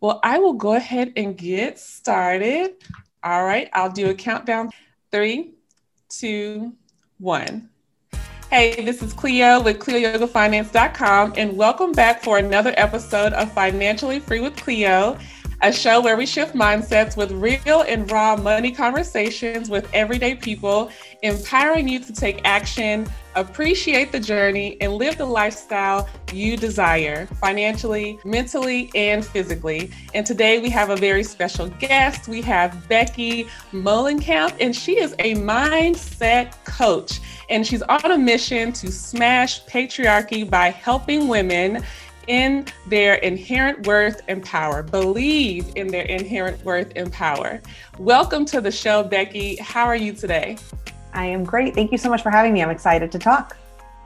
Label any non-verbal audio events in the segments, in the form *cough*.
Well, I will go ahead and get started. All right, I'll do a countdown. Three, two, one. Hey, this is Cleo with CleoYogaFinance.com, and welcome back for another episode of Financially Free with Cleo a show where we shift mindsets with real and raw money conversations with everyday people, empowering you to take action, appreciate the journey, and live the lifestyle you desire financially, mentally, and physically. And today we have a very special guest. We have Becky Mollenkamp, and she is a mindset coach. And she's on a mission to smash patriarchy by helping women in their inherent worth and power. Believe in their inherent worth and power. Welcome to the show, Becky. How are you today? I am great. Thank you so much for having me. I'm excited to talk.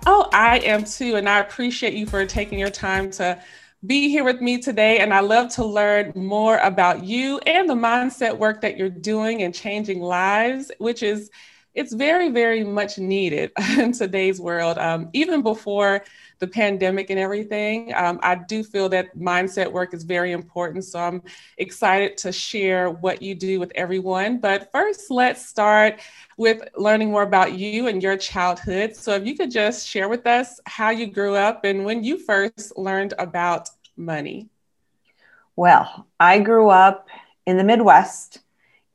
Oh, I am too. And I appreciate you for taking your time to be here with me today. And I love to learn more about you and the mindset work that you're doing and changing lives, which is it's very, very much needed *laughs* in today's world. Um, even before the pandemic and everything. Um, I do feel that mindset work is very important. So I'm excited to share what you do with everyone. But first, let's start with learning more about you and your childhood. So if you could just share with us how you grew up and when you first learned about money. Well, I grew up in the Midwest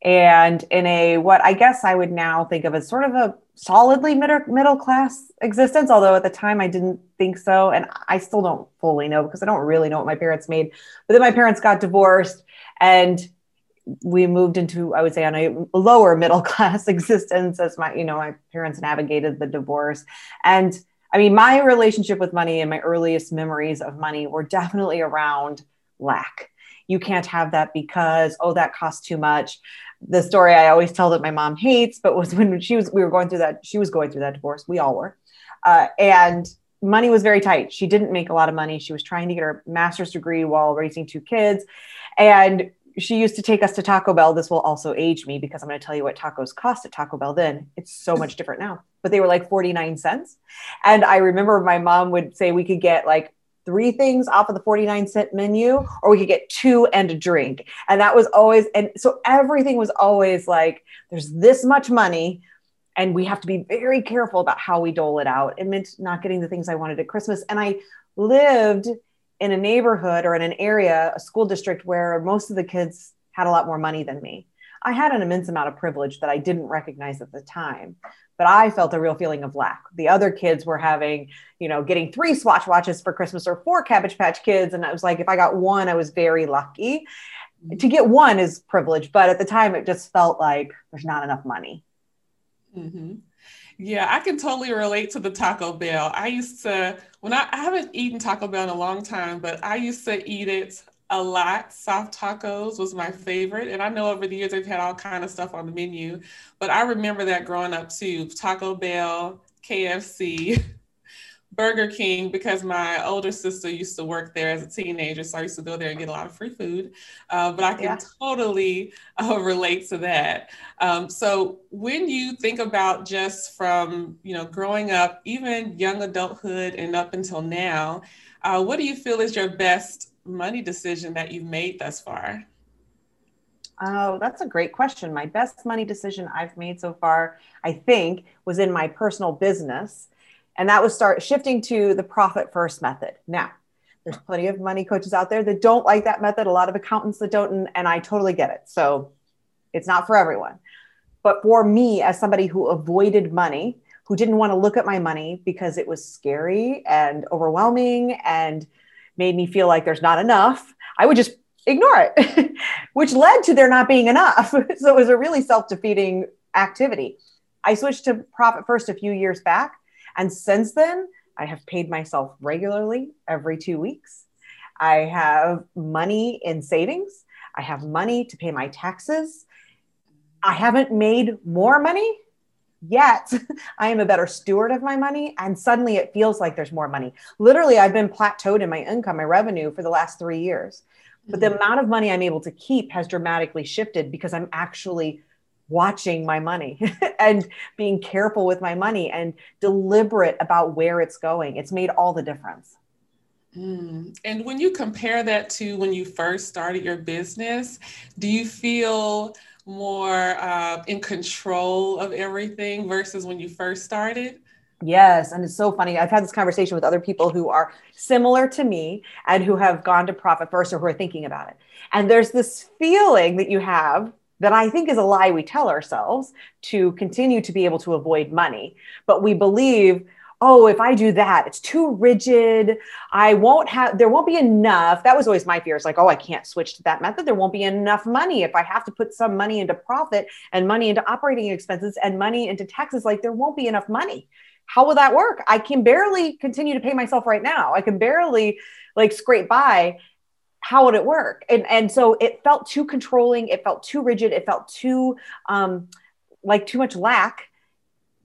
and in a what I guess I would now think of as sort of a solidly middle middle class existence although at the time I didn't think so. And I still don't fully know because I don't really know what my parents made. But then my parents got divorced and we moved into I would say on a lower middle *laughs* class existence as my you know my parents navigated the divorce. And I mean my relationship with money and my earliest memories of money were definitely around lack. You can't have that because oh that costs too much the story I always tell that my mom hates, but was *laughs* when she was we were going through that she was going through that divorce. We all were, uh, and money was very tight. She didn't make a lot of money. She was trying to get her master's degree while raising two kids, and she used to take us to Taco Bell. This will also age me because I'm going to tell you what tacos cost at Taco Bell then. It's so much different now, but they were like 49 cents. And I remember my mom would say we could get like three things off of the 49 cent menu or we could get two and a drink. And that was always and so everything was always like there's this much money and we have to be very careful about how we dole it out it meant not getting the things i wanted at christmas. And i lived in a neighborhood or in an area a school district where most of the kids had a lot more money than me. I had an immense amount of privilege that i didn't recognize at the time but I felt a real feeling of lack. The other kids were having, you know, getting three Swatch watches for Christmas or four Cabbage Patch Kids. And I was like, if I got one, I was very lucky. To get one is privilege, but at the time it just felt like there's not enough money. Mm-hmm. Yeah, I can totally relate to the Taco Bell. I used to, when I, I haven't eaten Taco Bell in a long time, but I used to eat it a lot. Soft tacos was my favorite. And I know over the years they've had all kind of stuff on the menu, but I remember that growing up too. Taco Bell, KFC, *laughs* Burger King, because my older sister used to work there as a teenager. So I used to go there and get a lot of free food. Uh, but I can yeah. totally uh, relate to that. Um, so when you think about just from, you know, growing up, even young adulthood and up until now, uh, what do you feel is your best money decision that you've made thus far? Oh, that's a great question. My best money decision I've made so far, I think, was in my personal business. And that was start shifting to the profit first method. Now, there's plenty of money coaches out there that don't like that method, a lot of accountants that don't, and, I totally get it. So it's not for everyone. But for me, as somebody who avoided money, who didn't want to look at my money because it was scary and overwhelming and made me feel like there's not enough, I would just ignore it, *laughs* which led to there not being enough. *laughs* so it was a really self defeating activity. I switched to Profit First a few years back. And since then, I have paid myself regularly every two weeks. I have money in savings. I have money to pay my taxes. I haven't made more money yet *laughs* I am a better steward of my money. And suddenly it feels like there's more money. Literally, I've been plateaued in my income, my revenue for the last three years. But the mm-hmm. amount of money I'm able to keep has dramatically shifted because I'm actually watching my money *laughs* and being careful with my money and deliberate about where it's going. It's made all the difference. Mm. And when you compare that to when you first started your business, do you feel more uh, in control of everything versus when you first started? Yes. And it's so funny. I've had this conversation with other people who are similar to me and who have gone to profit first or who are thinking about it. And there's this feeling that you have that I think is a lie we tell ourselves to continue to be able to avoid money. But we believe oh, if I do that, it's too rigid. I won't have, there won't be enough. That was always my fear. It's like, oh, I can't switch to that method. There won't be enough money. If I have to put some money into profit and money into operating expenses and money into taxes, like there won't be enough money. How will that work? I can barely continue to pay myself right now. I can barely like scrape by. How would it work? And, and so it felt too controlling. It felt too rigid. It felt too, um, like too much lack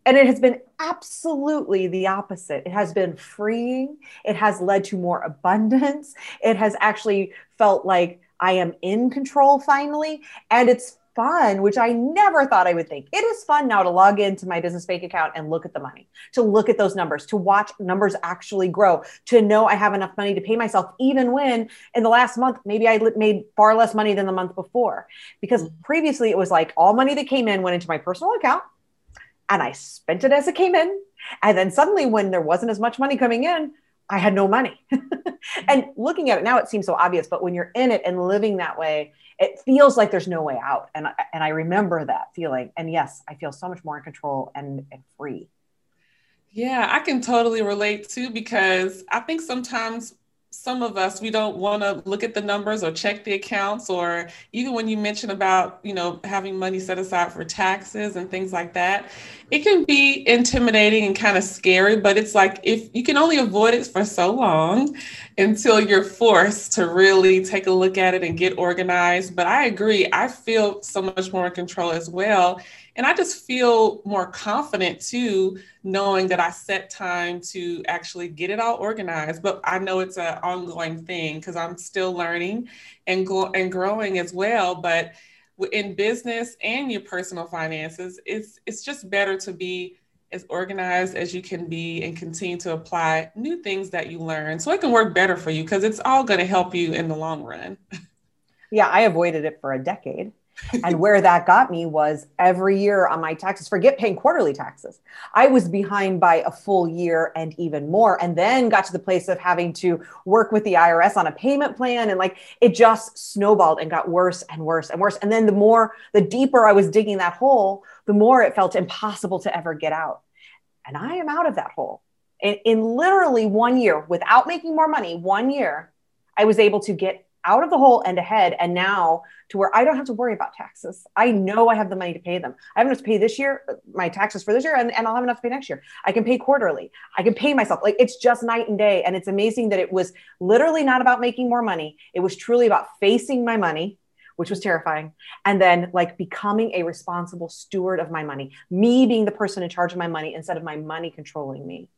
and it has been absolutely the opposite. It has been freeing. It has led to more abundance. It has actually felt like I am in control finally. And it's fun, which I never thought I would think. It is fun now to log into my business bank account and look at the money, to look at those numbers, to watch numbers actually grow, to know I have enough money to pay myself, even when in the last month, maybe I made far less money than the month before. Because mm. previously it was like all money that came in went into my personal account and I spent it as it came in. And then suddenly, when there wasn't as much money coming in, I had no money. *laughs* and looking at it now, it seems so obvious, but when you're in it and living that way, it feels like there's no way out. And, and I remember that feeling. And yes, I feel so much more in control and, and free. Yeah, I can totally relate too, because I think sometimes some of us we don't want to look at the numbers or check the accounts or even when you mention about you know having money set aside for taxes and things like that it can be intimidating and kind of scary but it's like if you can only avoid it for so long until you're forced to really take a look at it and get organized but i agree i feel so much more in control as well and I just feel more confident too, knowing that I set time to actually get it all organized. But I know it's an ongoing thing because I'm still learning and, go- and growing as well. But in business and your personal finances, it's it's just better to be as organized as you can be and continue to apply new things that you learn so it can work better for you because it's all going to help you in the long run. Yeah, I avoided it for a decade and where that got me was every year on my taxes, forget paying quarterly taxes. I was behind by a full year and even more. And then got to the place of having to work with the IRS on a payment plan. And like it just snowballed and got worse and worse and worse. And then the more, the deeper I was digging that hole, the more it felt impossible to ever get out. And I am out of that hole. In, in literally one year, without making more money, one year, I was able to get out of the hole and ahead and now to where I don't have to worry about taxes. I know I have the money to pay them. I have enough to pay this year, uh, my taxes for this year, and, and I'll have enough to pay next year. I can pay quarterly. I can pay myself. Like it's just night and day. And it's amazing that it was literally not about making more money. It was truly about facing my money, which was terrifying. And then like becoming a responsible steward of my money, me being the person in charge of my money instead of my money controlling me.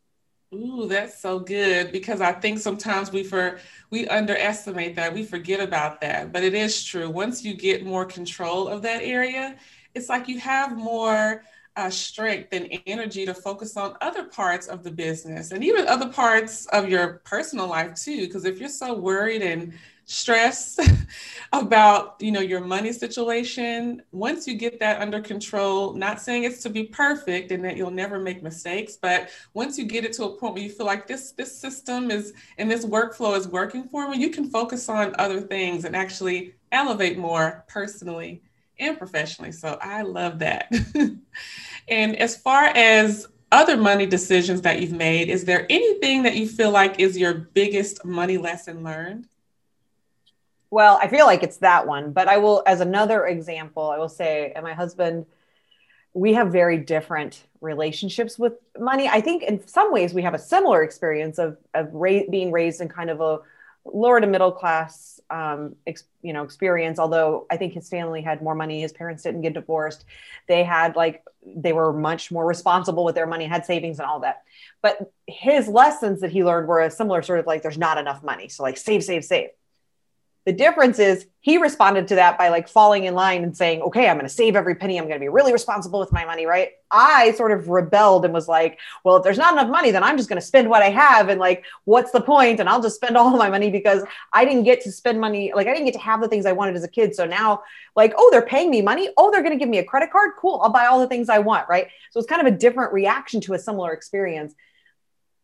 Ooh, that's so good because I think sometimes we for we underestimate that. We forget about that. But it is true. Once you get more control of that area, it's like you have more uh, strength and energy to focus on other parts of the business and even other parts of your personal life too. Because if you're so worried and stress *laughs* about you know your money situation. Once you get that under control not saying it's to be perfect and that you'll never make mistakes but once you get it to a point where you feel like this this system is and this workflow is working for me you can focus on other things and actually elevate more personally and professionally. So i love that. *laughs* And as far as other money decisions that you've made is there anything that you feel like is your biggest money lesson learned well, I feel like it's that one, but I will, as another example, I will say, and my husband, we have very different relationships with money. I think in some ways we have a similar experience of, of ra- being raised in kind of a lower to middle class, um, ex- you know, experience. Although I think his family had more money, his parents didn't get divorced. They had like they were much more responsible with their money, had savings and all that. But his lessons that he learned were a similar sort of like there's not enough money, so like save, save, save The difference is he responded to that by like falling in line and saying, okay, I'm going to save every penny. I'm going to be really responsible with my money. Right. I sort of rebelled and was like, well, if there's not enough money, then I'm just going to spend what I have. And like, what's the point? And I'll just spend all my money because I didn't get to spend money. Like, I didn't get to have the things I wanted as a kid. So now, like, oh, they're paying me money. Oh, they're going to give me a credit card. Cool. I'll buy all the things I want. Right. So it's kind of a different reaction to a similar experience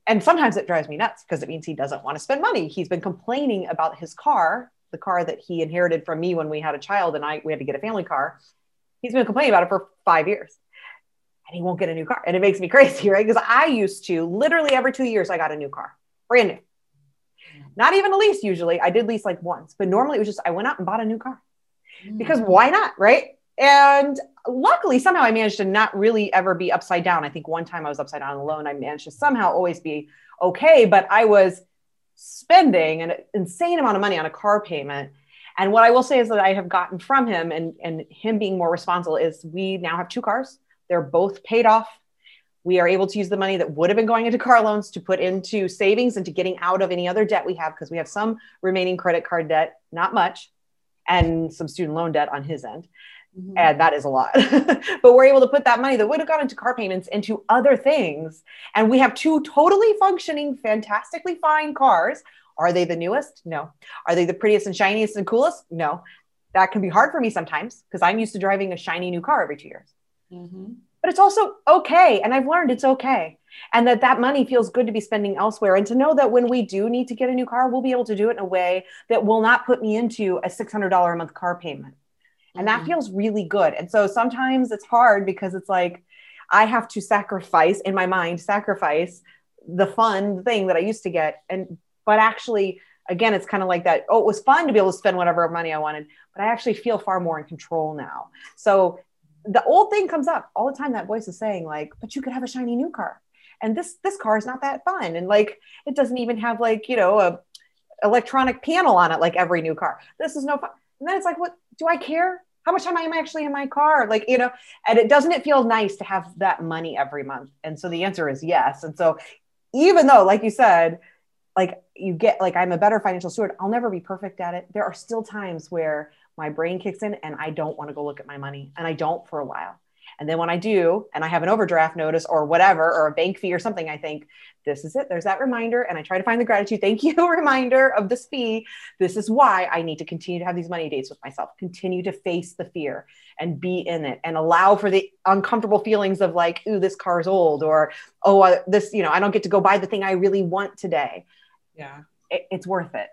and sometimes it drives me nuts because it means he doesn't want to spend money. He's been complaining about his car the car that he inherited from me when we had a child and I we had to get a family car. He's been complaining about it for five years. And he won't get a new car. And it makes me *laughs* crazy, right? Because I used to literally every two years I got a new car, brand new. Not even a lease usually. I did lease like once, but normally it was just I went out and bought a new car. Hmm. Because why not? Right. And luckily, somehow I managed to not really ever be upside down. I think one time I was upside down alone. I managed to somehow always be okay, but I was spending an insane amount of money on a car payment. And what I will say is that I have gotten from him and, and him being more responsible is we now have two cars. They're both paid off. We are able to use the money that would have been going into car loans to put into savings and to getting out of any other debt we have because we have some remaining credit card debt, not much, and some student loan debt on his end. Mm-hmm. And that is a lot. *laughs* but we're able to put that money that would have gone into car payments into other things. And we have two totally functioning, fantastically fine cars. Are they the newest? No. Are they the prettiest and shiniest and coolest? No. That can be hard for me sometimes because I'm used to driving a shiny new car every two years. Mm-hmm. But it's also okay. And I've learned it's okay. And that that money feels good to be spending elsewhere. And to know that when we do need to get a new car, we'll be able to do it in a way that will not put me into a $600 a month car payment and that mm-hmm. feels really good. And so sometimes it's hard because it's like i have to sacrifice in my mind sacrifice the fun thing that i used to get. And but actually again it's kind of like that oh it was fun to be able to spend whatever money i wanted but i actually feel far more in control now. So the old thing comes up all the time that voice is saying like but you could have a shiny new car. And this this car is not that fun. And like it doesn't even have like you know a electronic panel on it like every new car. This is no fun and then it's like, what do I care? How much time am I actually in my car? Like, you know, and it doesn't it feel nice to have that money every month? And so the answer is yes. And so even though, like you said, like you get like I'm a better financial steward, I'll never be perfect at it. There are still times where my brain kicks in and I don't want to go look at my money and I don't for a while. And then when I do, and I have an overdraft notice or whatever, or a bank fee or something, I think, this is it. There's that reminder. And I try to find the gratitude. Thank you, *laughs* reminder of this fee. This is why I need to continue to have these money dates with myself, continue to face the fear and be in it and allow for the uncomfortable feelings of like, ooh, this car's old, or oh, uh, this, you know, I don't get to go buy the thing I really want today. Yeah. It, it's worth it.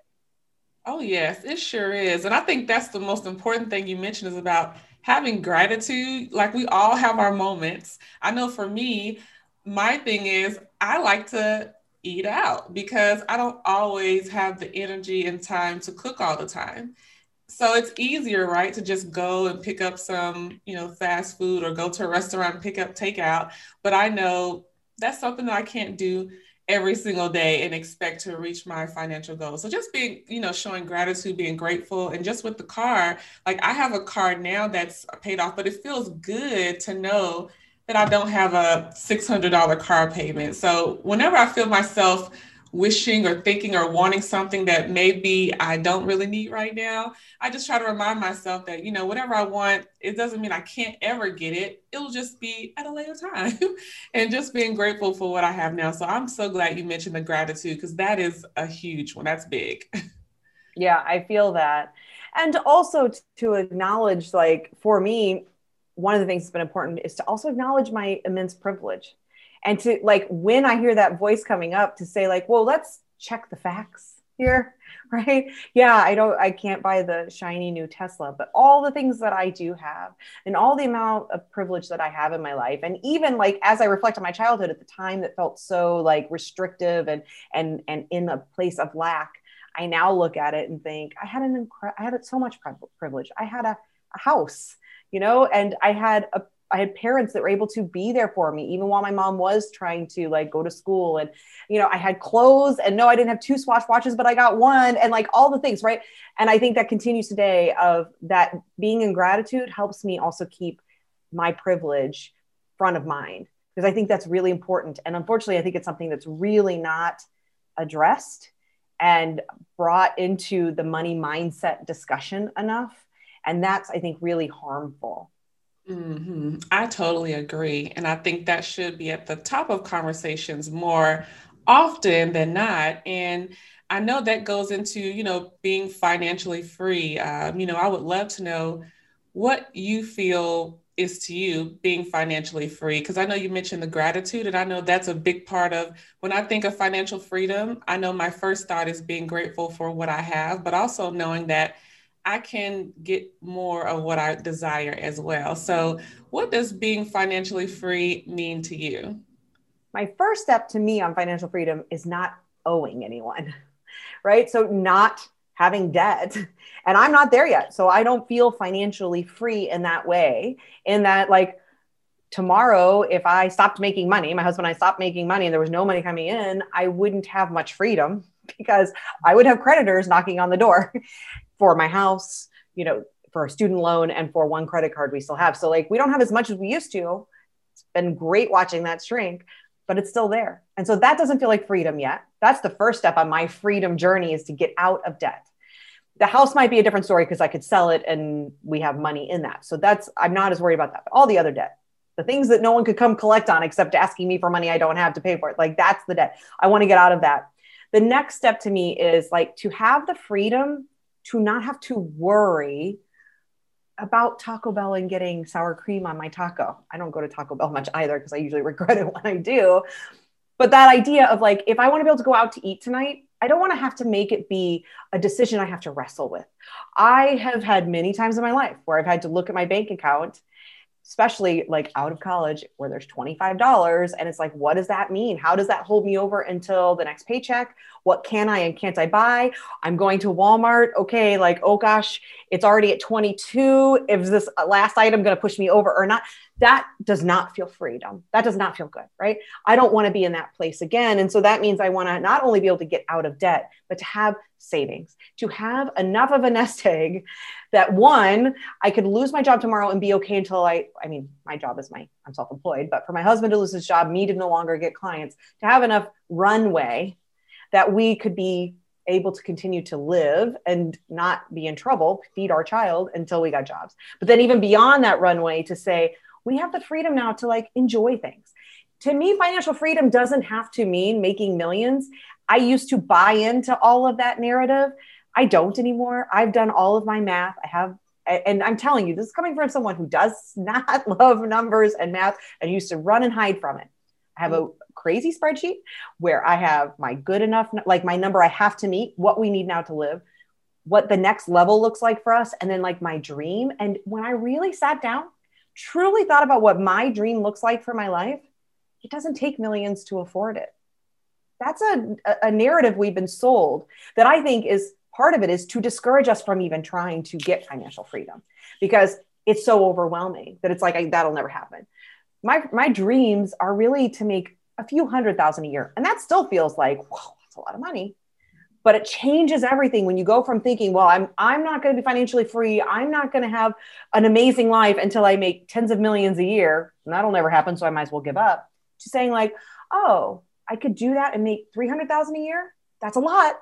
Oh, yes, it sure is. And I think that's the most important thing you mentioned is about having gratitude, like we all have our moments. I know for me, my thing is I like to eat out because I don't always have the energy and time to cook all the time. So it's easier, right, to just go and pick up some, you know, fast food or go to a restaurant and pick up takeout. But I know that's something that I can't do every single day and expect to reach my financial goals. So just being, you know, showing gratitude, being grateful. And just with the car, like I have a car now that's paid off, but it feels good to know that I don't have a $600 car payment. So whenever I feel myself wishing or thinking or wanting something that maybe I don't really need right now, I just try to remind myself that, you know, whatever I want, it doesn't mean I can't ever get it. It'll just be at a later time *laughs* and just being grateful for what I have now. So I'm so glad you mentioned the gratitude because that is a huge one. That's big. *laughs* Yeah, I feel that. And also to acknowledge, like, for me, one of the things that's been important is to also acknowledge my immense privilege and to like when i hear that voice coming up to say like well let's check the facts here *laughs* right? Yeah i don't i can't buy the shiny new tesla but all the things that i do have and all the amount of privilege that i have in my life and even like as i reflect on my childhood at the time that felt so like restrictive and and and in a place of lack i now look at it and think i had an incredible i had so much privilege. I had a, a house you know? And i had a I had parents that were able to be there for me, even while my mom was trying to like go to school. And, you know, I had clothes and no, I didn't have two Swatch watches, but I got one and like all the things, right? And I think that continues today of that being in gratitude helps me also keep my privilege front of mind because I think that's really important. And unfortunately, I think it's something that's really not addressed and brought into the money mindset discussion enough. And that's, I think, really harmful. Mm-hmm. I totally agree. And I think that should be at the top of conversations more often than not. And I know that goes into, you know, being financially free. Um, you know, I would love to know what you feel is to you being financially free because i know you mentioned the gratitude and i know that's a big part of when i think of financial freedom i know my first thought is being grateful for what i have but also knowing that i can get more of what i desire as well. So what does being financially free mean to you? My first step to me on financial freedom is not owing anyone *laughs* right? So not having debt. And i'm not there yet. So i don't feel financially free in that way in that like tomorrow if i stopped making money my husband and i stopped making money and there was no money coming in i wouldn't have much freedom *laughs* because i would have creditors knocking on the door for my house you know for a student loan and for one credit card we still have so like we don't have as much as we used to it's been great watching that shrink but it's still there. And so that doesn't feel like freedom yet. That's the first step on my freedom journey is to get out of debt. The house might be a different story because I could sell it and we have money in that. So that's, I'm not as worried about that. But all the other debt, the things that no one could come collect on except asking me for money I don't have to pay for it, like that's the debt. I want to get out of that. The next step to me is like to have the freedom to not have to worry about Taco Bell and getting sour cream on my taco. I don't go to Taco Bell much either because I usually *laughs* regret it when I do. But that idea of like, if I want to be able to go out to eat tonight, I don't want to have to make it be a decision I have to wrestle with. I have had many times in my life where I've had to look at my bank account especially like out of college where there's $25 and it's like what does that mean how does that hold me over until the next paycheck what can i and can't i buy? I'm going to walmart. Okay like oh gosh it's already at 22 is this uh, last item going to push me over or not? That does not feel freedom. That does not feel good right? I don't want to be in that place again. And so that means i want to not only be able to get out of debt but to have savings to have enough of a nest *laughs* egg that one, I could lose my job tomorrow and be okay until I, I mean, my job is my, I'm self employed, but for my husband to lose his job, me to no longer get clients, to have enough runway that we could be able to continue to live and not be in trouble, feed our child until we got jobs. But then even beyond that runway to say, we have the freedom now to like enjoy things. To me, financial freedom doesn't have to mean making millions. I used to buy into all of that narrative I don't anymore. I've done all of my math. I have, and I'm telling you, this is coming from someone who does *laughs* not love numbers and math and used to run and hide from it. I have a crazy spreadsheet where I have my good enough, like my number I have to meet, what we need now to live, what the next level looks like for us, and then like my dream. And when I really sat down, truly thought about what my dream looks like for my life, it doesn't take millions to afford it. That's a, a narrative we've been sold that I think is part of it is to discourage us from even trying to get financial freedom because it's so overwhelming that it's like I, that'll never happen. My my dreams are really to make a few hundred thousand a year, and that still feels like wow, that's a lot of money. But it changes everything when you go from thinking, well, I'm I'm not going to be financially free. I'm not going to have an amazing life until I make tens of millions a year, and that'll never happen. So I might as well give up. To saying like, oh, I could do that and make three hundred thousand a year. That's a lot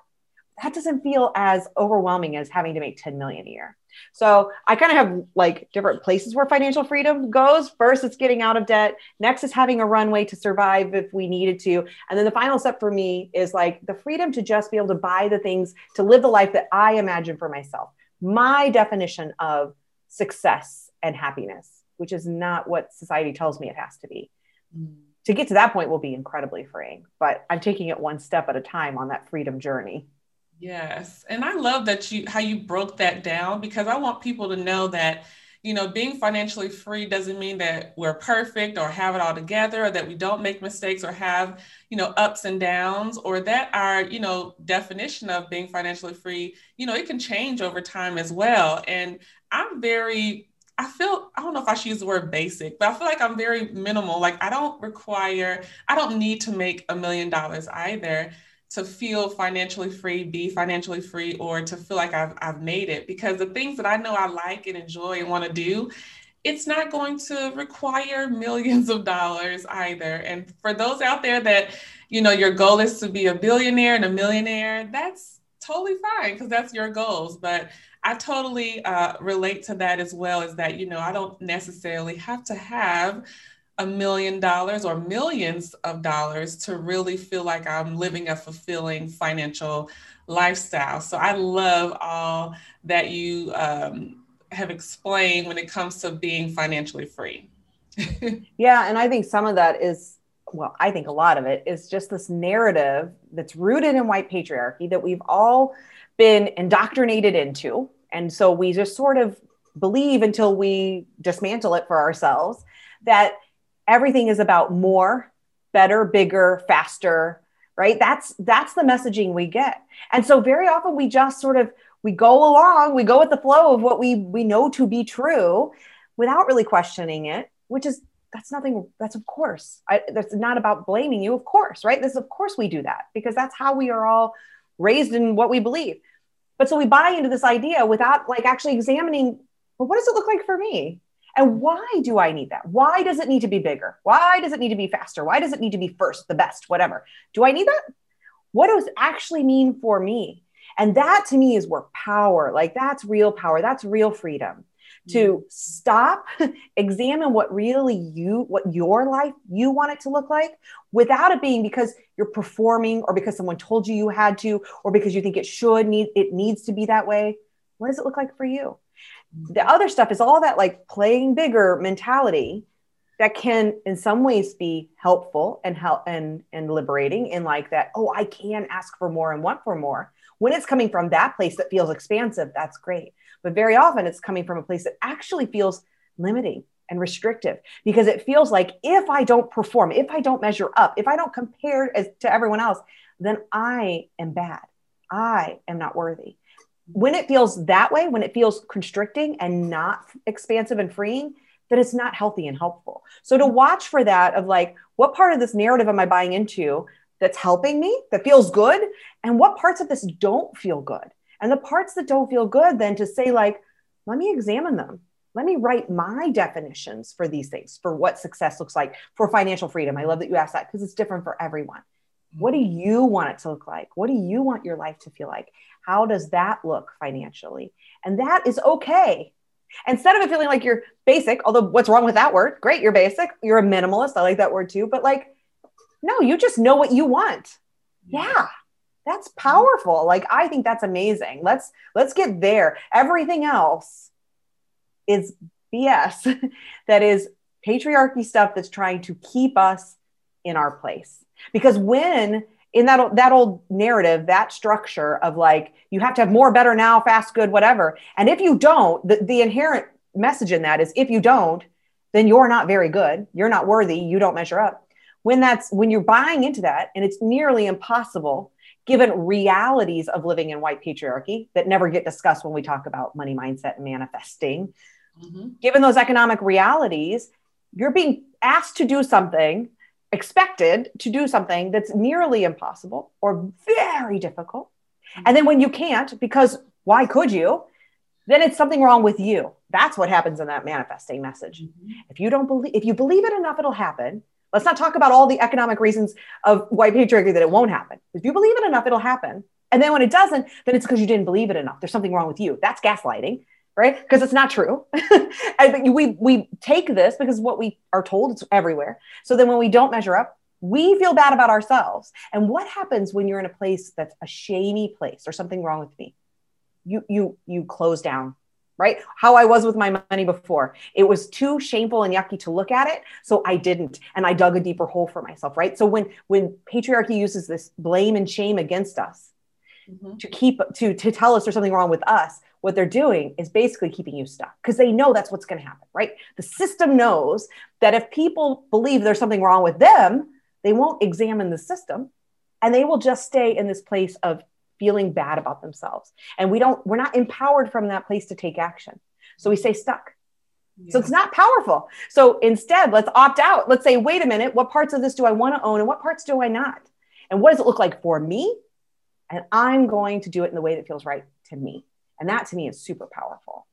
that doesn't feel as overwhelming as having to make 10 million a year. So I kind of have like different places where financial freedom goes. First, it's getting out of debt. Next is having a runway to survive if we needed to. And then the final step for me is like the freedom to just be able to buy the things to live the life that I imagine for myself. My definition of success and happiness, which is not what society tells me it has to be. Mm. To get to that point will be incredibly freeing, but I'm taking it one step at a time on that freedom journey. Yes. And I love that you how you broke that down because I want people to know that you know being financially free doesn't mean that we're perfect or have it all together or that we don't make mistakes or have you know ups and downs or that our you know definition of being financially free you know it can change over time as well and i'm very I feel I don't know if I should use the word basic, but I feel like I'm very minimal. Like I don't require, I don't need to make a million dollars either to feel financially free, be financially free, or to feel like I've, I've made it. Because the things that I know I like and enjoy and want to do, it's not going to require *laughs* millions of dollars either. And for those out there that, you know, your goal is to be a billionaire and a millionaire, that's totally fine because that's your goals. But I totally uh, relate to that as well is that, you know, I don't necessarily have to have a million dollars or millions of dollars to really feel like I'm living a fulfilling financial lifestyle. So I love all that you um, have explained when it comes to being financially free. *laughs* yeah, and I think some of that is, well, I think a lot of it is just this narrative that's rooted in white patriarchy that we've all been indoctrinated into. And so we just sort of believe until we dismantle it for ourselves that everything is about more, better, bigger, faster, right? That's that's the messaging we get. And so very often we just sort of we go along, we go with the flow of what we we know to be true without really questioning it, which is that's nothing that's of course. I, that's not about blaming you, of course, right? This of course we do that because that's how we are all raised in what we believe. But so we buy into this idea without like actually examining, well, what does it look like for me? And why do I need that? Why does it need to be bigger? Why does it need to be faster? Why does it need to be first, the best, whatever? Do I need that? What does it actually mean for me? And that to me is where power, like that's real power, that's real freedom to mm-hmm. stop, *laughs* examine what really you, what your life you want it to look like without it being because you're performing or because someone told you you had to or because you think it should need it needs to be that way. What does it look like for you? The other stuff is all that like playing bigger mentality that can in some ways be helpful and help and and liberating in like that oh i can ask for more and want for more. When it's coming from that place that feels expansive that's great. But very often it's coming from a place that actually feels limiting and restrictive because it feels like if i don't perform if i don't measure up if i don't compare as, to everyone else then i am bad. I am not worthy when it feels that way when it feels constricting and not expansive and freeing that it's not healthy and helpful. So to watch for that of like, what part of this narrative am I buying into that's helping me, that feels good? And what parts of this don't feel good? And the parts that don't feel good, then to say, like, let me examine them. Let me write my definitions for these things, for what success looks like, for financial freedom. I love that you asked that because it's different for everyone. What do you want it to look like? What do you want your life to feel like? How does that look financially? And that is okay Instead of it feeling like you're basic, although what's wrong with that word? Great, you're basic. You're a minimalist. I like that word too. But like, no, you just know what you want. Yeah. That's powerful. Like I think that's amazing. Let's let's get there. Everything else is BS *laughs* that is patriarchy stuff that's trying to keep us in our place. Because when in that that old narrative that structure of like you have to have more better now fast good whatever and if you don't the, the inherent message in that is if you don't then you're not very good you're not worthy you don't measure up when that's when you're buying into that and it's nearly impossible given realities of living in white patriarchy that never get discussed when we talk about money mindset and manifesting mm-hmm. given those economic realities you're being asked to do something expected to do something that's nearly impossible or very difficult. And then when you can't, because why could you? Then it's something wrong with you. That's what happens in that manifesting message. Mm-hmm. If you don't believe, if you believe it enough, it'll happen. Let's not talk about all the economic reasons of white patriarchy that it won't happen. If you believe it enough, it'll happen. And then when it doesn't, then it's because you didn't believe it enough. There's something wrong with you. That's gaslighting right? Because it's not true. *laughs* and we we take this because what we are told it's everywhere. So then when we don't measure up, we feel bad about ourselves. And what happens when you're in a place that's a shamey place or something wrong with me? You you you close down. Right? How I was with my money before. It was too shameful and yucky to look at it, so I didn't and I dug a deeper hole for myself, right? So when when patriarchy uses this blame and shame against us, Mm-hmm. to keep to to tell us there's something wrong with us what they're doing is basically keeping you stuck because they know that's what's going to happen, right? The system knows that if people believe there's something wrong with them, they won't examine the system and they will just stay in this place of feeling bad about themselves. And we don't, we're not empowered from that place to take action. So we stay stuck. Yeah. So it's not powerful. So instead, let's opt out. Let's say, wait a minute, what parts of this do I want to own and what parts do I not? And what does it look like for me? And I'm going to do it in the way that feels right to me. And that to me is super powerful.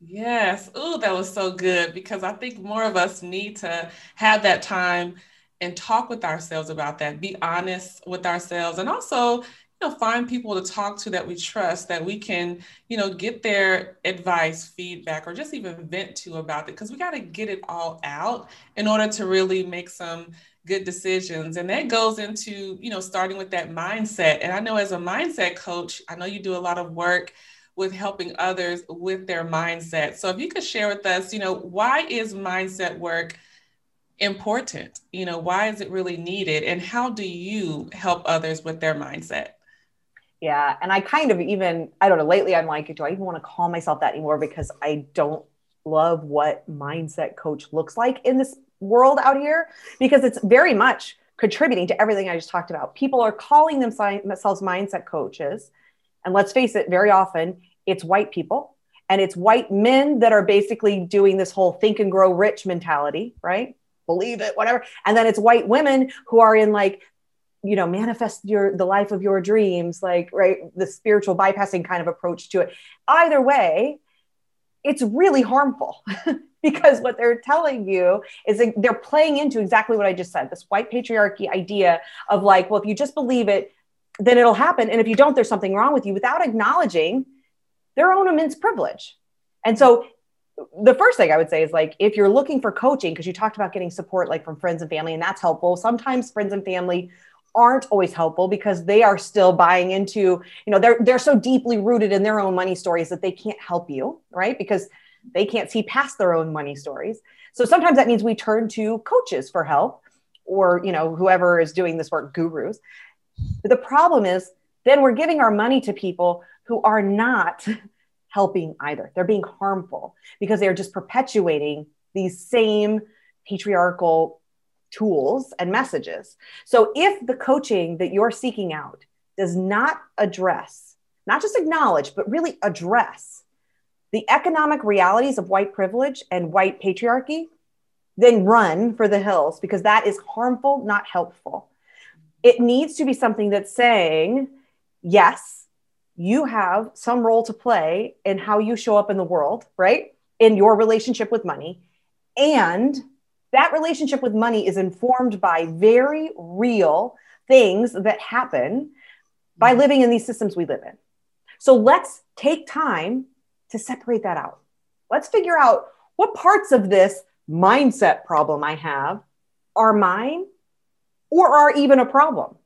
Yes. Oh, that was so good because I think more of us need to have that time and talk with ourselves about that, be honest with ourselves, and also, you know, find people to talk to that we trust, that we can, you know, get their advice, feedback, or just even vent to about it because we got to get it all out in order to really make some good decisions and that goes into you know starting with that mindset and i know as a mindset coach i know you do a lot of work with helping others with their mindset so if you could share with us you know why is mindset work important you know why is it really needed and how do you help others with their mindset yeah and i kind of even i don't know lately i'm like do i even want to call myself that anymore because i don't love what mindset coach looks like in this world out here because it's very much contributing to everything I just talked about. People are calling themselves mindset coaches. And let's face it, very often it's white people and it's white men that are basically doing this whole think and grow rich mentality, right? Believe it, whatever. And then it's white women who are in like, you know, manifest your the life of your dreams, like right, the spiritual bypassing kind of approach to it. Either way, it's really harmful *laughs* because what they're telling you is they're playing into exactly what I just said this white patriarchy idea of like, well, if you just believe it, then it'll happen. And if you don't, there's something wrong with you without acknowledging their own immense privilege. And so the first thing I would say is like, if you're looking for coaching, because you talked about getting support like from friends and family, and that's helpful. Sometimes friends and family aren't always helpful because they are still buying into, you know, they're they're so deeply rooted in their own money stories that they can't help you, right? Because they can't see past their own money stories. So sometimes that means we turn to coaches for help or, you know, whoever is doing this work, gurus. But the problem is then we're giving our money to people who are not *laughs* helping either. They're being harmful because they're just perpetuating these same patriarchal tools and messages. So if the coaching that you're seeking out does not address, not just acknowledge, but really address the economic realities of white privilege and white patriarchy, then run for the hills because that is harmful, not helpful. It needs to be something that's saying, yes, you have some role to play in how you show up in the world, right? In your relationship with money. And that relationship with money is informed by very real things that happen by mm-hmm. living in these systems we live in. So let's take time to separate that out. Let's figure out what parts of this mindset problem I have are mine or are even a problem.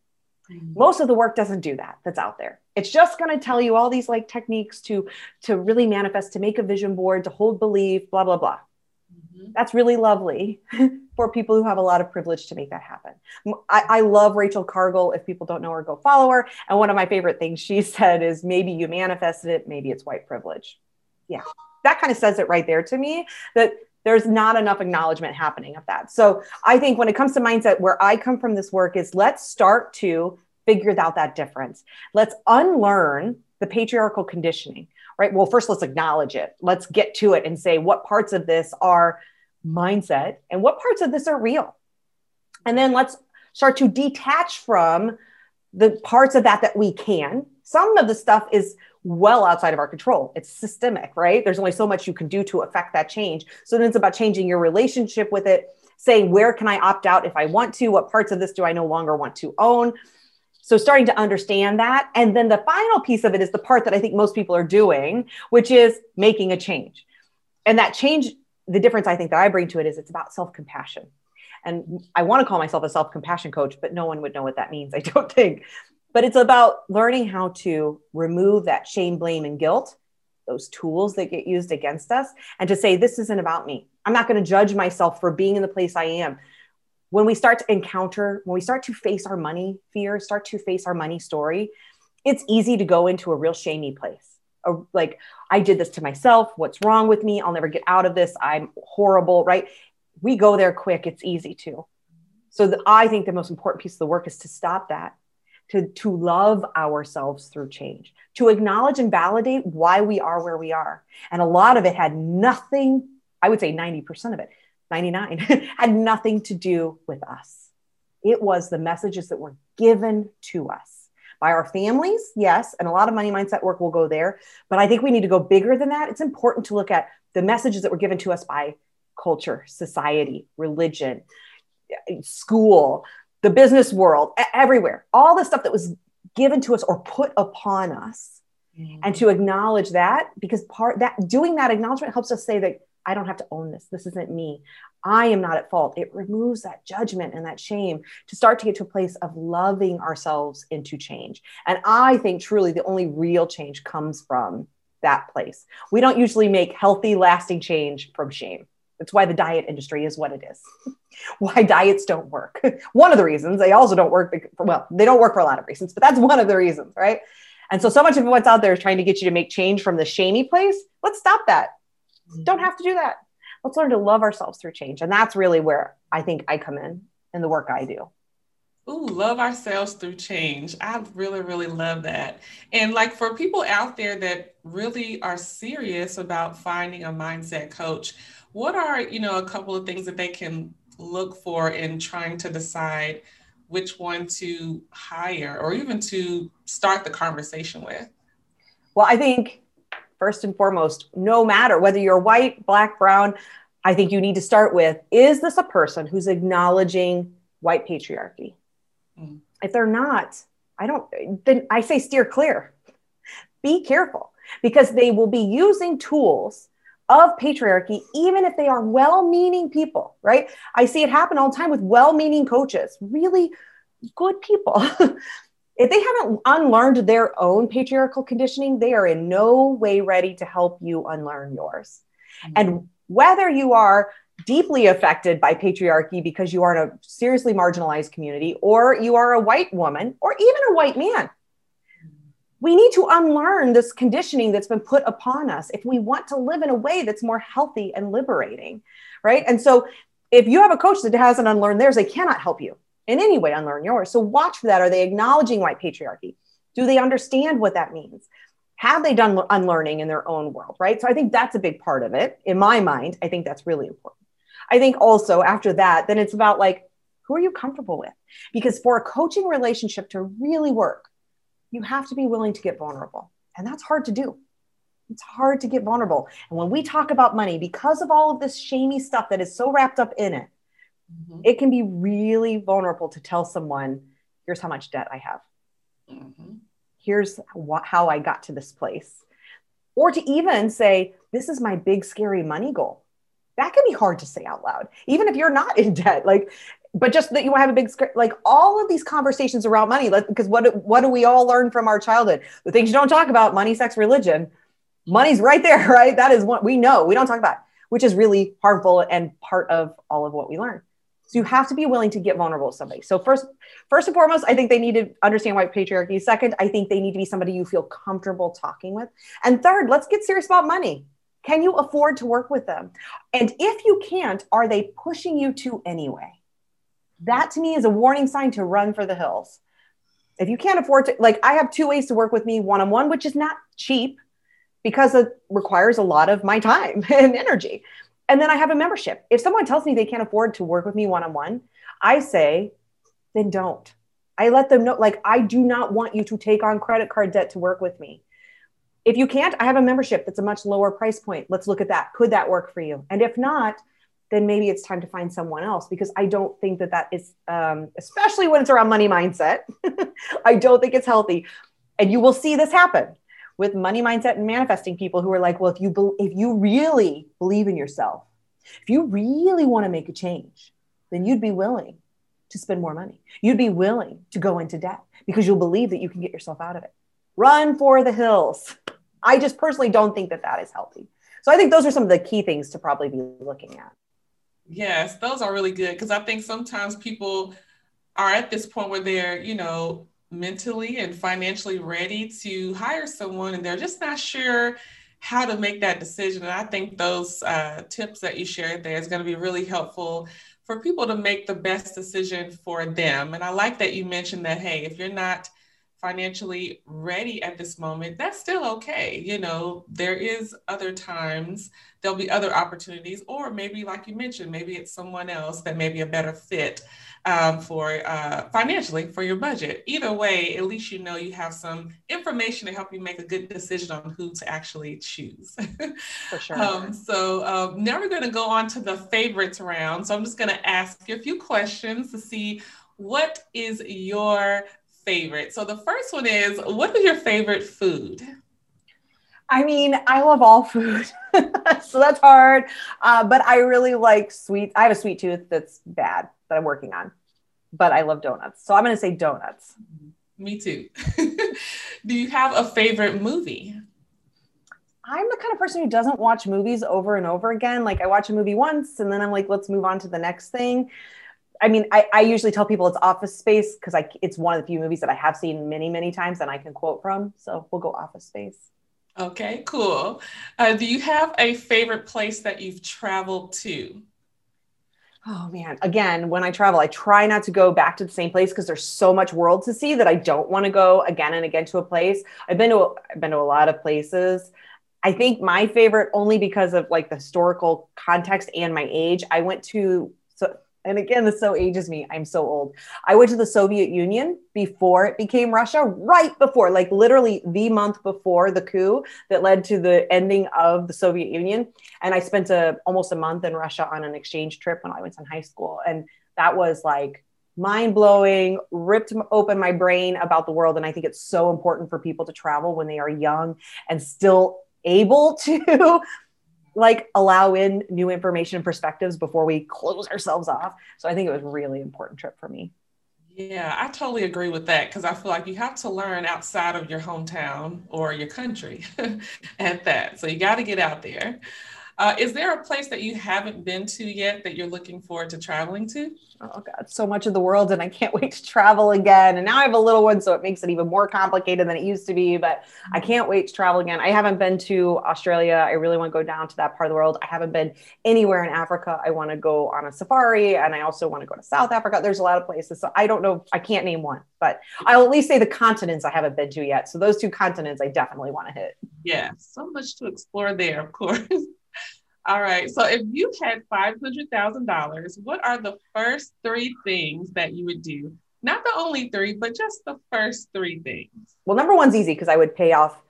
Mm-hmm. Most of the work doesn't do that that's out there. It's just going to tell you all these like techniques to to really manifest, to make a vision board, to hold belief, blah blah blah. Mm-hmm. That's really lovely *laughs* for people who have a lot of privilege to make that happen. I, I, love Rachel Cargle. If people don't know her, go follow her. And one of my favorite things she *laughs* said is maybe you manifested it, maybe it's white privilege yeah, that kind of says it right there to me that there's not enough acknowledgement happening of that. So I think when it comes to mindset, where I come from this work is let's start to figure out that difference. Let's unlearn the patriarchal conditioning, right? Well, first let's acknowledge it. Let's get to it and say what parts of this are mindset and what parts of this are real. And then let's start to detach from the parts of that that we can. Some of the stuff is well outside of our control. It's systemic, right? There's only so much you can do to affect that change. So then it's about changing your relationship with it, saying, where can I opt out if I want to? What parts of this do I no longer want to own? So starting to understand that. And then the final piece of it is the part that I think most people are doing, which is making a change. And that change, the difference I think that I bring to it is it's about self compassion. And I want to call myself a self compassion coach, but no one would know what that means, *laughs* I don't think but it's about learning how to remove that shame, blame, and guilt, those tools that get used against us, and to say, this isn't about me. I'm not going to judge myself for being in the place I am. When we start to encounter, when we start to face our money fear, start to face our money story, it's easy to go into a real shamey place. A, like, I did this to myself. What's wrong with me? I'll never get out of this. I'm horrible, right? We go there quick. It's easy to. So the, I think the most important piece of the work is to stop that to, to love ourselves through change, to acknowledge and validate why we are where we are. And a lot of it had nothing, I would say 90% of it, 99, *laughs* had nothing to do with us. It was the messages that were given to us by our families, yes, and a lot of money mindset work will go there. But I think we need to go bigger than that. It's important to look at the messages that were given to us by culture, society, religion, school, the business world, everywhere. All the stuff that was given to us or put upon us. Mm-hmm. And to acknowledge that because part that doing that acknowledgement helps us say that I don't have to own this. This isn't me. I am not at fault. It removes that judgment and that shame to start to get to a place of loving ourselves into change. And I think truly the only real change comes from that place. We don't usually make healthy, lasting change from shame. That's why the diet industry is what it is. *laughs* why diets don't work. *laughs* one of the reasons they also don't work. well, they don't work for a lot of reasons, but that's *laughs* one of the reasons, right? And so, so much of what's out there is trying to get you to make change from the shamey place. Let's stop that. Mm-hmm. Don't have to do that. Let's learn to love ourselves through change. And that's really where I think I come in in the work I do. Ooh, love ourselves through change. I really, really love that. And like for people out there that really are serious about finding a mindset coach, what are, you know, a couple of things that they can look for in trying to decide which one to hire or even to start the conversation with? Well, I think first and foremost, no matter whether you're white, black, brown, I think you need to start with is this a person who's acknowledging white patriarchy? Mm. If they're not, I don't, then I say steer clear. Be careful because they will be using tools of patriarchy, even if they are well meaning people, right? I see it happen all the time with well meaning coaches, really good people. *laughs* if they haven't unlearned their own patriarchal conditioning, they are in no way ready to help you unlearn yours. Mm-hmm. And whether you are deeply affected by patriarchy because you are in a seriously marginalized community, or you are a white woman, or even a white man, we need to unlearn this conditioning that's been put upon us if we want to live in a way that's more healthy and liberating, right? And so, if you have a coach that hasn't unlearned theirs, they cannot help you in any way unlearn yours. So watch for that. Are they acknowledging white patriarchy? Do they understand what that means? Have they done unlearning in their own world? Right. So I think that's a big part of it. In my mind, I think that's really important. I think also after that, then it's about like, who are you comfortable with? Because for a coaching relationship to really work, you have to be willing to get vulnerable. And that's hard to do. It's hard to get vulnerable. And when we talk about money, because of all of this shamey stuff that is so wrapped up in it, mm-hmm. it can be really vulnerable to tell someone, here's how much debt I have. Mm-hmm. Here's wh- how I got to this place. Or to even say, this is my big, scary money goal. That can be hard to say out loud, even if you're not *laughs* in debt. Like, but just that you have a big like all of these conversations around money because what what do we all learn from our childhood the things you don't talk about money sex religion money's right there *laughs* right that is what we know we don't talk about which is really harmful and part of all of what we learn so you have to be willing to get vulnerable with somebody. So first, first and foremost, I think they need to understand white patriarchy. Second, I think they need to be somebody you feel comfortable talking with. And third, let's get serious about money. Can you afford to work with them? And if you can't, are they pushing you to anyway? That to me is a warning sign to run for the hills. If you can't afford to, like, I have two ways to work with me one on one, which is not cheap because it requires a lot of my time *laughs* and energy. And then I have a membership. If someone tells me they can't afford to work with me one on one, I say, then don't. I let them know, like, I do not want you to take on credit card debt to work with me. If you can't, I have a membership that's a much lower price point. Let's look at that. Could that work for you? And if not, then maybe it's time to find someone else because I don't think that that is, um, especially when it's around money mindset, *laughs* I don't think it's healthy. And you will see this happen with money mindset and manifesting people who are like, well, if you be- if you really believe in yourself, if you really want to make a change, then you'd be willing to spend more money. You'd be willing to go into debt because you'll believe that you can get yourself out of it. Run for the hills. I just personally don't think that that is healthy. So I think those are some of the key things to probably be looking at. Yes, those are really good because I think sometimes people are at this point where they're, you know, mentally and financially ready to hire someone and they're just not sure how to make that decision. And I think those uh, tips that you shared there is going to be really helpful for people to make the best decision for them. And I like that you mentioned that, hey, if you're not financially ready at this moment, that's still okay. You know, there is other times, there'll be other opportunities, or maybe, like you mentioned, maybe it's someone else that may be a better fit um, for uh, financially for your budget. Either way, at least you know you have some information to help you make a good decision on who to actually choose. For *laughs* sure. um, so um, now we're going to go on to the favorites round. So I'm just going to ask you a few questions to see what is your favorite. So the first one is what is your favorite food? I mean, I love all food, *laughs* so that's hard. Uh, but I really like sweet. I have a sweet tooth that's bad that I'm working on, but I love donuts. So I'm going to say donuts. Me too. *laughs* Do you have a favorite movie? I'm the kind of person who doesn't watch movies over and over again. Like I watch a movie once and then I'm like, let's move on to the next thing. I mean, I, I usually tell people it's Office Space because it's one of the few movies that I have seen many, many times and I can quote from. So we'll go Office Space. Okay, cool. Uh, do you have a favorite place that you've traveled to? Oh man, again, when I travel, I try not to go back to the same place because there's so much world to see that I don't want to go again and again to a place. I've been to I've been to a lot of places. I think my favorite only because of like the historical context and my age. I went to and again, this so ages me. I'm so old. I went to the Soviet Union before it became Russia, right before, like literally the month before the coup that led to the ending of the Soviet Union. And I spent a, almost a month in Russia on an exchange trip when I was in high school. And that was like mind blowing, ripped open my brain about the world. And I think it's so important for people to travel when they are young and still able *laughs* to like allow in new information and perspectives before we close ourselves off. So I think it was a really important trip for me. Yeah, I totally agree with that because I feel like you have to learn outside of your hometown or your country *laughs* at that. So you got to get out there. Uh, is there a place that you haven't been to yet that you're looking forward to traveling to? Oh God, so much of the world, and I can't *laughs* wait to travel again. And now I have a little one, so it makes it even more complicated than it used to be. But I can't wait to travel again. I haven't been to Australia. I really want to go down to that part of the world. I haven't been anywhere in Africa. I want to go on a safari, and I also want to go to South Africa. There's a lot of places, so I don't know. I can't name one, but I'll at least say the continents I haven't been to yet. So those two continents I definitely want to hit. Yeah, so much to explore there, of course. *laughs* All right. So if you had $500,000, what are the first three things that you would do? Not the only three, but just the first three things. Well, number one's easy because I would pay off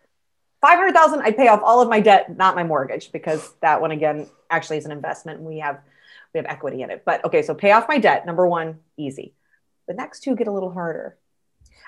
500,000. I'd pay off all of my debt, not my mortgage, because that one again actually is an investment. And we have we have equity in it. But okay, so pay off my debt. Number one, easy. The next two get a little harder.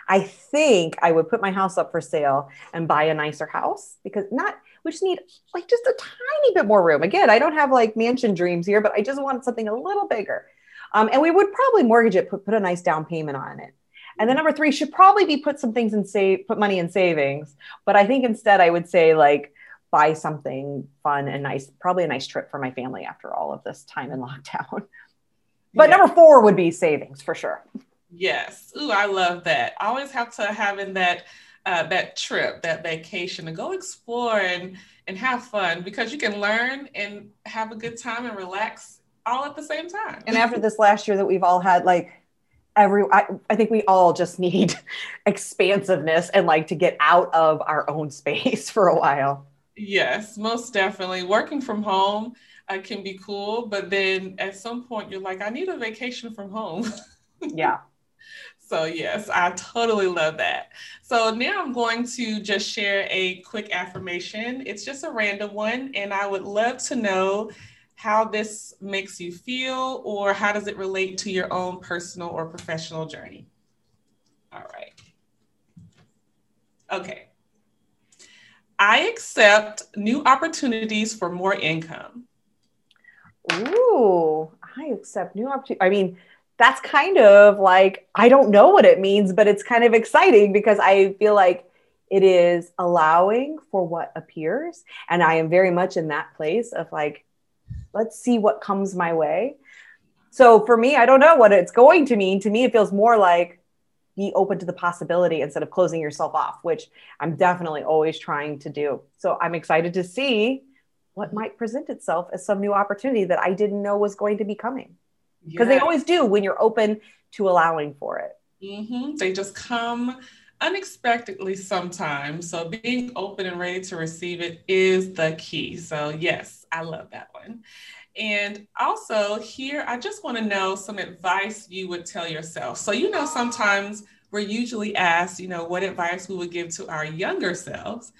I think I would put my house up for sale and buy a nicer house because not we just need like just a tiny bit more room. Again, I don't have like mansion dreams here, but I just want something a little bigger. Um, and we would probably mortgage it, put, put a nice down payment on it. And then number three should probably be put some things in save, put money in savings. But I think instead I would say like buy something fun and nice, probably a nice trip for my family after all of this time in *laughs* lockdown. But yeah. number four would be savings for sure. Yes. Ooh, I love that. Always have to have in that uh, that trip, that vacation, to go explore and and have fun because you can learn and have a good time and relax all at the same time. And after this last year that we've all had, like every, I, I think we all just need *laughs* expansiveness and like to get out of our own space *laughs* for a while. Yes, most definitely. Working from home uh, can be cool, but then at some point you're like, I need a vacation from home. *laughs* yeah. So, yes, I totally love that. So, now I'm going to just share a quick affirmation. It's just a random one, and I would love to know how this makes you feel or how does it relate to your own personal or professional journey. All right. Okay. I accept new opportunities for more income. Ooh, I accept new opportunities. I mean, that's kind of like I don't know what it means, but it's kind of exciting because I feel like it is allowing for what appears. And I am very much in that place of like, let's see what comes my way. So for me, I don't know what it's going to mean. To me, it feels more like be open to the possibility instead of closing yourself off, which I'm definitely always trying to do. So I'm excited to see what might present itself as some new opportunity that I didn't know was going to be coming because yes. they always do when you're open to allowing for it. Mm-hmm. They just come unexpectedly sometimes. So being open and ready to receive it is the key. So, yes, I love that one. And also, here, I just want to know some advice you would tell yourself. So, you know, sometimes we're usually asked, you know, what advice we would give to our younger selves.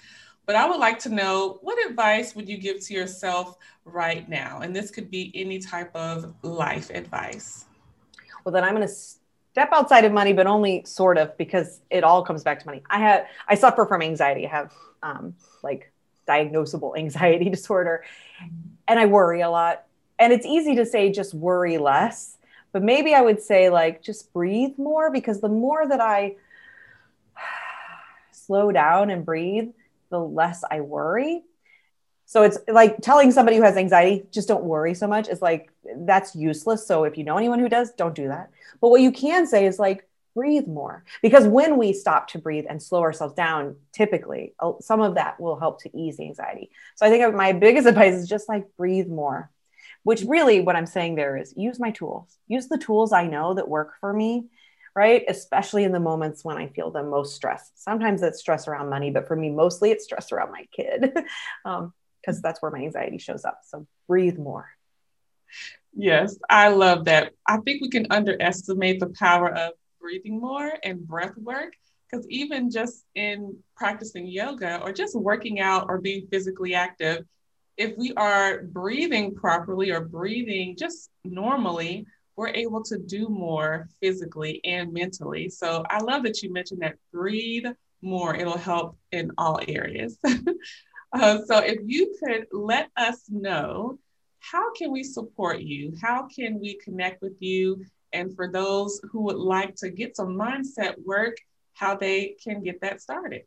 But I would like to know what advice would you give to yourself right now? And this could be any type of life advice. Well, then I'm going to step outside of money, but only sort of because it all comes back to money. I have, I suffer from anxiety. I have um, like diagnosable *laughs* anxiety disorder, and I worry a lot. And it's easy to say just worry less, but maybe I would say like just breathe more because the more that I *sighs* slow down and breathe, the less I worry. So it's like telling somebody who has anxiety, just don't worry so much. Is like that's useless. So if you know anyone who does, don't do that. But what you can say is like, breathe more. Because when we stop to breathe and slow ourselves down, typically some of that will help to ease the anxiety. So I think my biggest *laughs* advice is just like breathe more, which really what I'm saying there is use my tools, use the tools I know that work for me. Right. Especially in the moments when I feel the most stress. Sometimes it's stress around money, but for me, mostly it's stress around my kid because *laughs* um, that's where my anxiety shows up. So breathe more. Yes, I love that. I think we can underestimate the power of breathing more and breath work. Because even just in practicing yoga or just working out or being physically active, if we are breathing properly or breathing just normally, we're able to do more physically and mentally. So I love that you mentioned that breathe more, it'll help in all areas. *laughs* uh, so if you could let us know how can we support you? How can we connect with you? And for those who would like to get some mindset work, how they can get that started.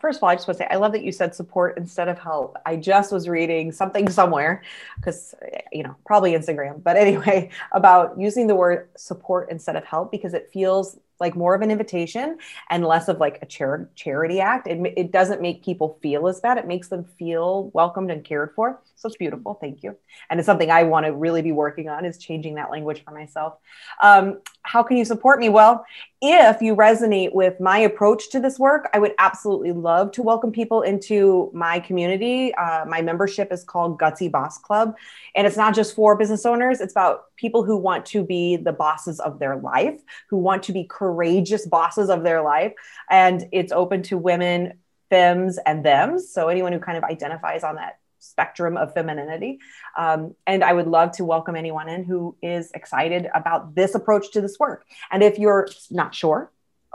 First of all, I just want to say I love that you said support instead of help. I just was reading something somewhere because, you know, probably Instagram, but anyway, *laughs* about using the word support instead of help because it feels like more of an invitation and less of like a char- charity act. It, it doesn't make people feel as bad. It makes them feel welcomed and cared for. So it's beautiful. Thank you. And it's something I want to really be working on is changing that language for myself. Um, how can you support me? Well, if you resonate with my approach to this work, I would absolutely love to welcome people into my community. Uh, my membership is called Gutsy Boss Club. And it's not just for business owners, it's about people who want to be the bosses of their life, who want to be courageous bosses of their life. And it's open to women, femmes, and thems. So anyone who kind of identifies on that spectrum of femininity. Um, and I would love to welcome anyone in who is excited about this approach to this work. And if you're not sure,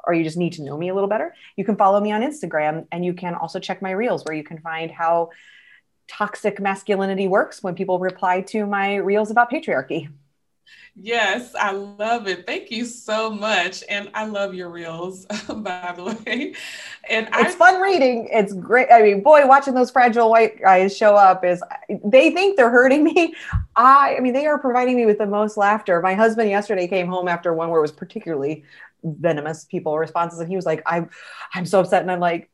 or you just need to know me a little better, you can follow me on Instagram and you can also check my reels where you can find how toxic masculinity works when people reply to my reels about patriarchy. Yes, I love it. Thank you so much. And I love your reels, *laughs* by the way. And it's I, fun reading. It's great. I mean, boy, watching those fragile white guys show up is they think they're hurting me. I I mean, they are providing me with the most laughter. My husband yesterday came home after one where it was particularly venomous people responses and he was like, I'm I'm so upset. And I'm like,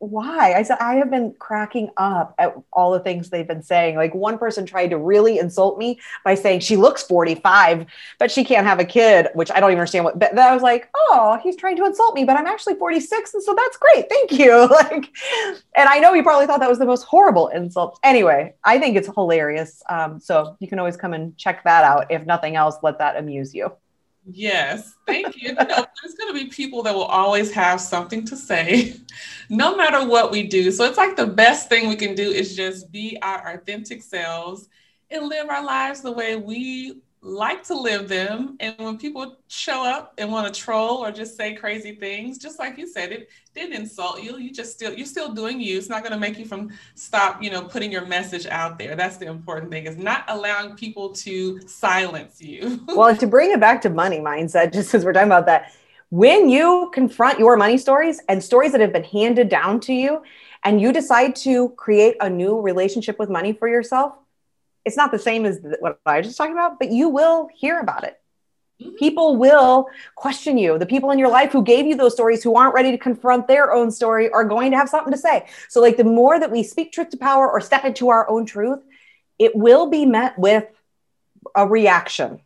why? I said, I have been cracking up at all the things they've been saying. Like one person tried to really insult me by saying she looks 45, but she can't have a kid, which I don't even understand what, but I was like, oh, he's trying to insult me, but I'm actually 46. And so that's great. Thank you. *laughs* like, and I know he probably thought that was the most horrible insult. Anyway, I think it's hilarious. Um, so you can always come and check that out. If nothing else, let that amuse you. Yes, thank you. you know, there's going to be people that will always have something to say, *laughs* no matter what we do. So it's like the best thing we can do is just be our authentic selves and live our lives the way we like to live them. And when people show up and want to troll or just say crazy things, just like you said, it didn't insult you. You just still you're still doing you. It's not going to make you from stop, you know, putting your message out there. That's the important thing is not allowing people to silence you. *laughs* well, to bring it back to money mindset, just as we're talking about that, when you confront your money stories and stories that have been handed down to you, and you decide to create a new relationship with money for yourself, it's not the same as what I was just talked about, but you will hear about it. Mm-hmm. People will question you. The people in your life who gave you those stories, who aren't ready to confront their own story, are going to have something to say. So, like, the more that we speak truth to power or step into our own truth, it will be met with a reaction.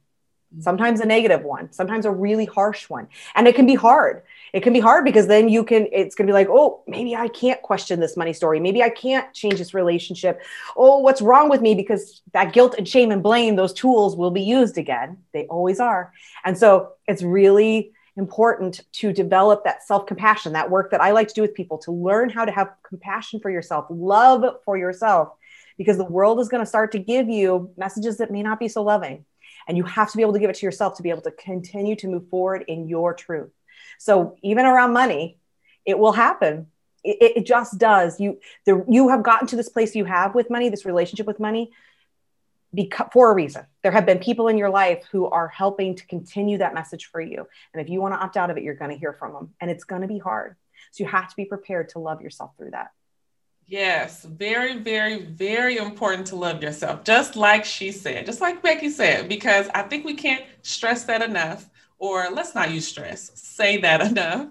sometimes a negative one, sometimes a really harsh one. And it can be hard. It can be hard because then you can, it's going to be like, oh, maybe I can't question this money story. Maybe I can't change this relationship. Oh, what's wrong with me? Because that guilt and shame and blame, those tools will be used again. They always are. And so it's really important to develop that self compassion, that work that I like to do with people to learn how to have compassion for yourself, love for yourself, because the world is going to start to give you messages that may not be so loving and you have to be able to give it to yourself to be able to continue to move forward in your truth so even around money it will happen. It, it just does. You the, you have gotten to this place you have with money this relationship with money because, for a reason. There have been people in your life who are helping to continue that message for you. And if you want to opt out of it you're going to hear from them and it's going to be hard. So you have to be prepared to love yourself through that. Yes, very, very, very important to love yourself, just like she said, just like Becky said, because I think we can't stress that enough, or let's not use stress, say that *laughs* enough,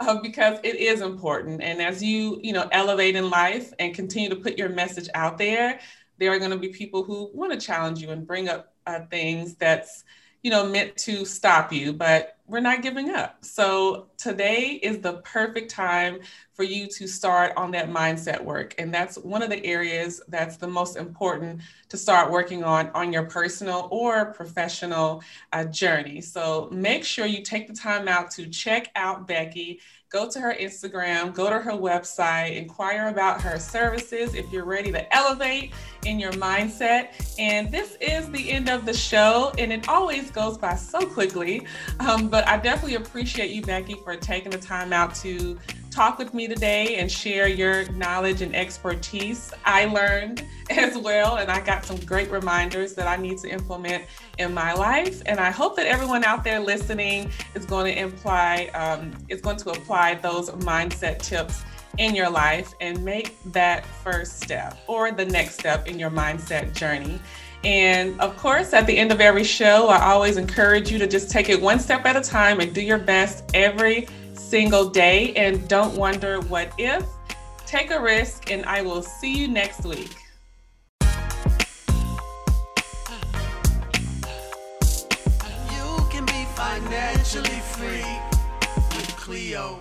uh, because it is important. And as you, you know, elevate in life and continue to put your message out there, there are going to be people who want to challenge you and bring up uh, things that's, you know, meant to stop you, but we're not giving up. So today is the perfect time for you to start on that mindset work. And that's one of the areas that's the most important to start working on on your personal or professional uh, journey. So make sure you take the time out to check out Becky go to her Instagram, go to her website, inquire about her services if you're ready to elevate in your mindset. And this is the end of the show, and it always goes by so quickly. Um, but I definitely appreciate you, Becky, for taking the time out to talk with me today and share your knowledge and expertise. I learned *laughs* as well, and I got some great reminders that I need to implement in my life. And I hope that everyone out there listening is going to imply um, is going to apply those mindset tips in your life and make that first step or the next step in your mindset journey. And of course, at the end of every show, I always encourage you to just take it one step at a time and do your best every single day. And don't wonder what if. Take a risk, and I will see you next week. financially free with Cleo.